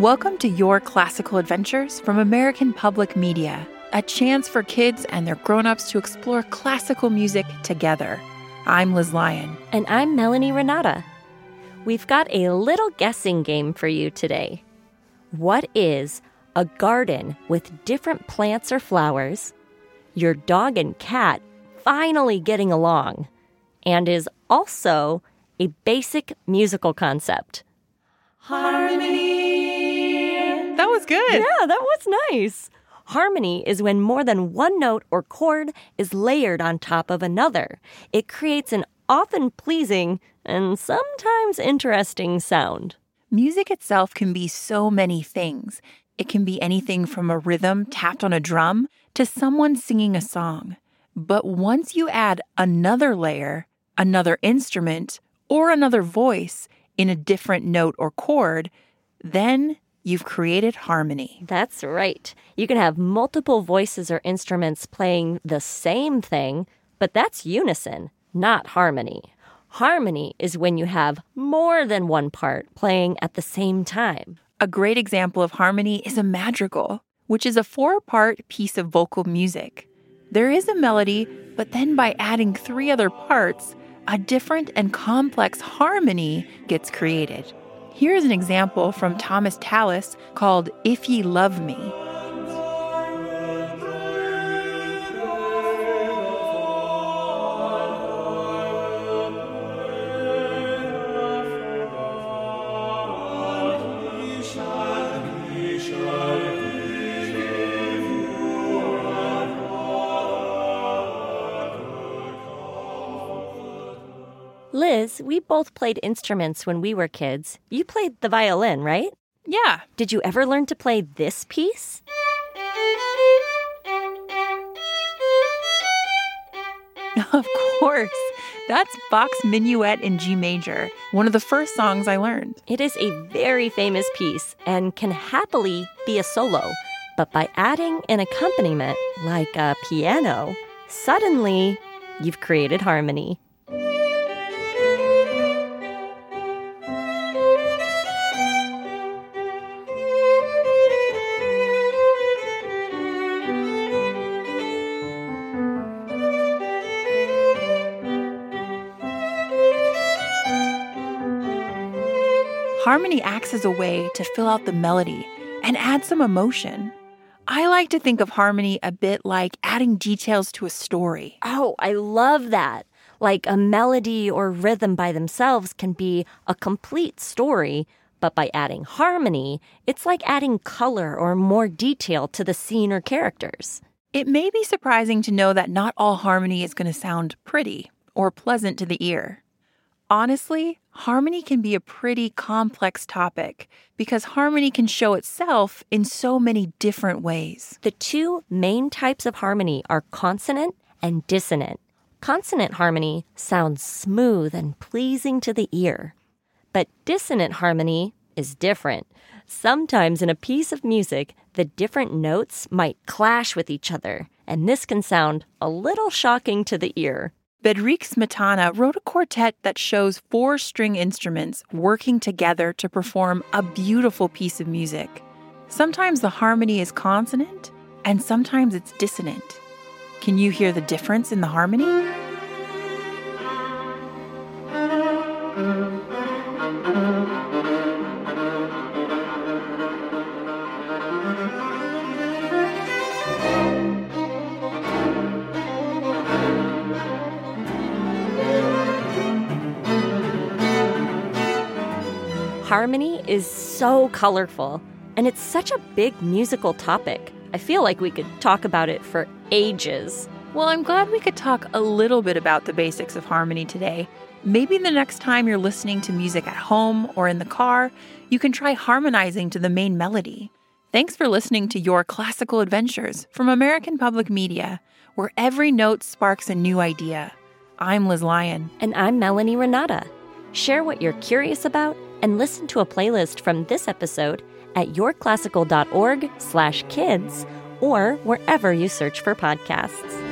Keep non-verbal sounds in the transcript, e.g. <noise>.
Welcome to Your Classical Adventures from American Public Media, a chance for kids and their grown-ups to explore classical music together. I'm Liz Lyon. And I'm Melanie Renata. We've got a little guessing game for you today. What is a garden with different plants or flowers, your dog and cat finally getting along, and is also a basic musical concept? Harmony! That was good. Yeah, that was nice. Harmony is when more than one note or chord is layered on top of another. It creates an often pleasing and sometimes interesting sound. Music itself can be so many things. It can be anything from a rhythm tapped on a drum to someone singing a song. But once you add another layer, another instrument, or another voice in a different note or chord, then you've created harmony. That's right. You can have multiple voices or instruments playing the same thing, but that's unison, not harmony. Harmony is when you have more than one part playing at the same time. A great example of harmony is a madrigal, which is a four part piece of vocal music. There is a melody, but then by adding three other parts, a different and complex harmony gets created. Here's an example from Thomas Tallis called If Ye Love Me. Liz, we both played instruments when we were kids. You played the violin, right? Yeah. Did you ever learn to play this piece? <laughs> Of course. That's Bach's Minuet in G major, one of the first songs I learned. It is a very famous piece and can happily be a solo. But by adding an accompaniment like a piano, suddenly you've created harmony. Harmony acts as a way to fill out the melody and add some emotion. I like to think of harmony a bit like adding details to a story. Oh, I love that. Like a melody or rhythm by themselves can be a complete story, but by adding harmony, it's like adding color or more detail to the scene or characters. It may be surprising to know that not all harmony is going to sound pretty or pleasant to the ear. Honestly, harmony can be a pretty complex topic because harmony can show itself in so many different ways. The two main types of harmony are consonant and dissonant. Consonant harmony sounds smooth and pleasing to the ear. But dissonant harmony is different. Sometimes in a piece of music, the different notes might clash with each other, and this can sound a little shocking to the ear. Bedřich Smetana wrote a quartet that shows four string instruments working together to perform a beautiful piece of music. Sometimes the harmony is consonant, and sometimes it's dissonant. Can you hear the difference in the harmony? Harmony is so colorful, and it's such a big musical topic. I feel like we could talk about it for ages. Well, I'm glad we could talk a little bit about the basics of harmony today. Maybe the next time you're listening to music at home or in the car, you can try harmonizing to the main melody. Thanks for listening to Your Classical Adventures from American Public Media, where every note sparks a new idea. I'm Liz Lyon. And I'm Melanie Renata. Share what you're curious about and listen to a playlist from this episode at yourclassical.org slash kids or wherever you search for podcasts.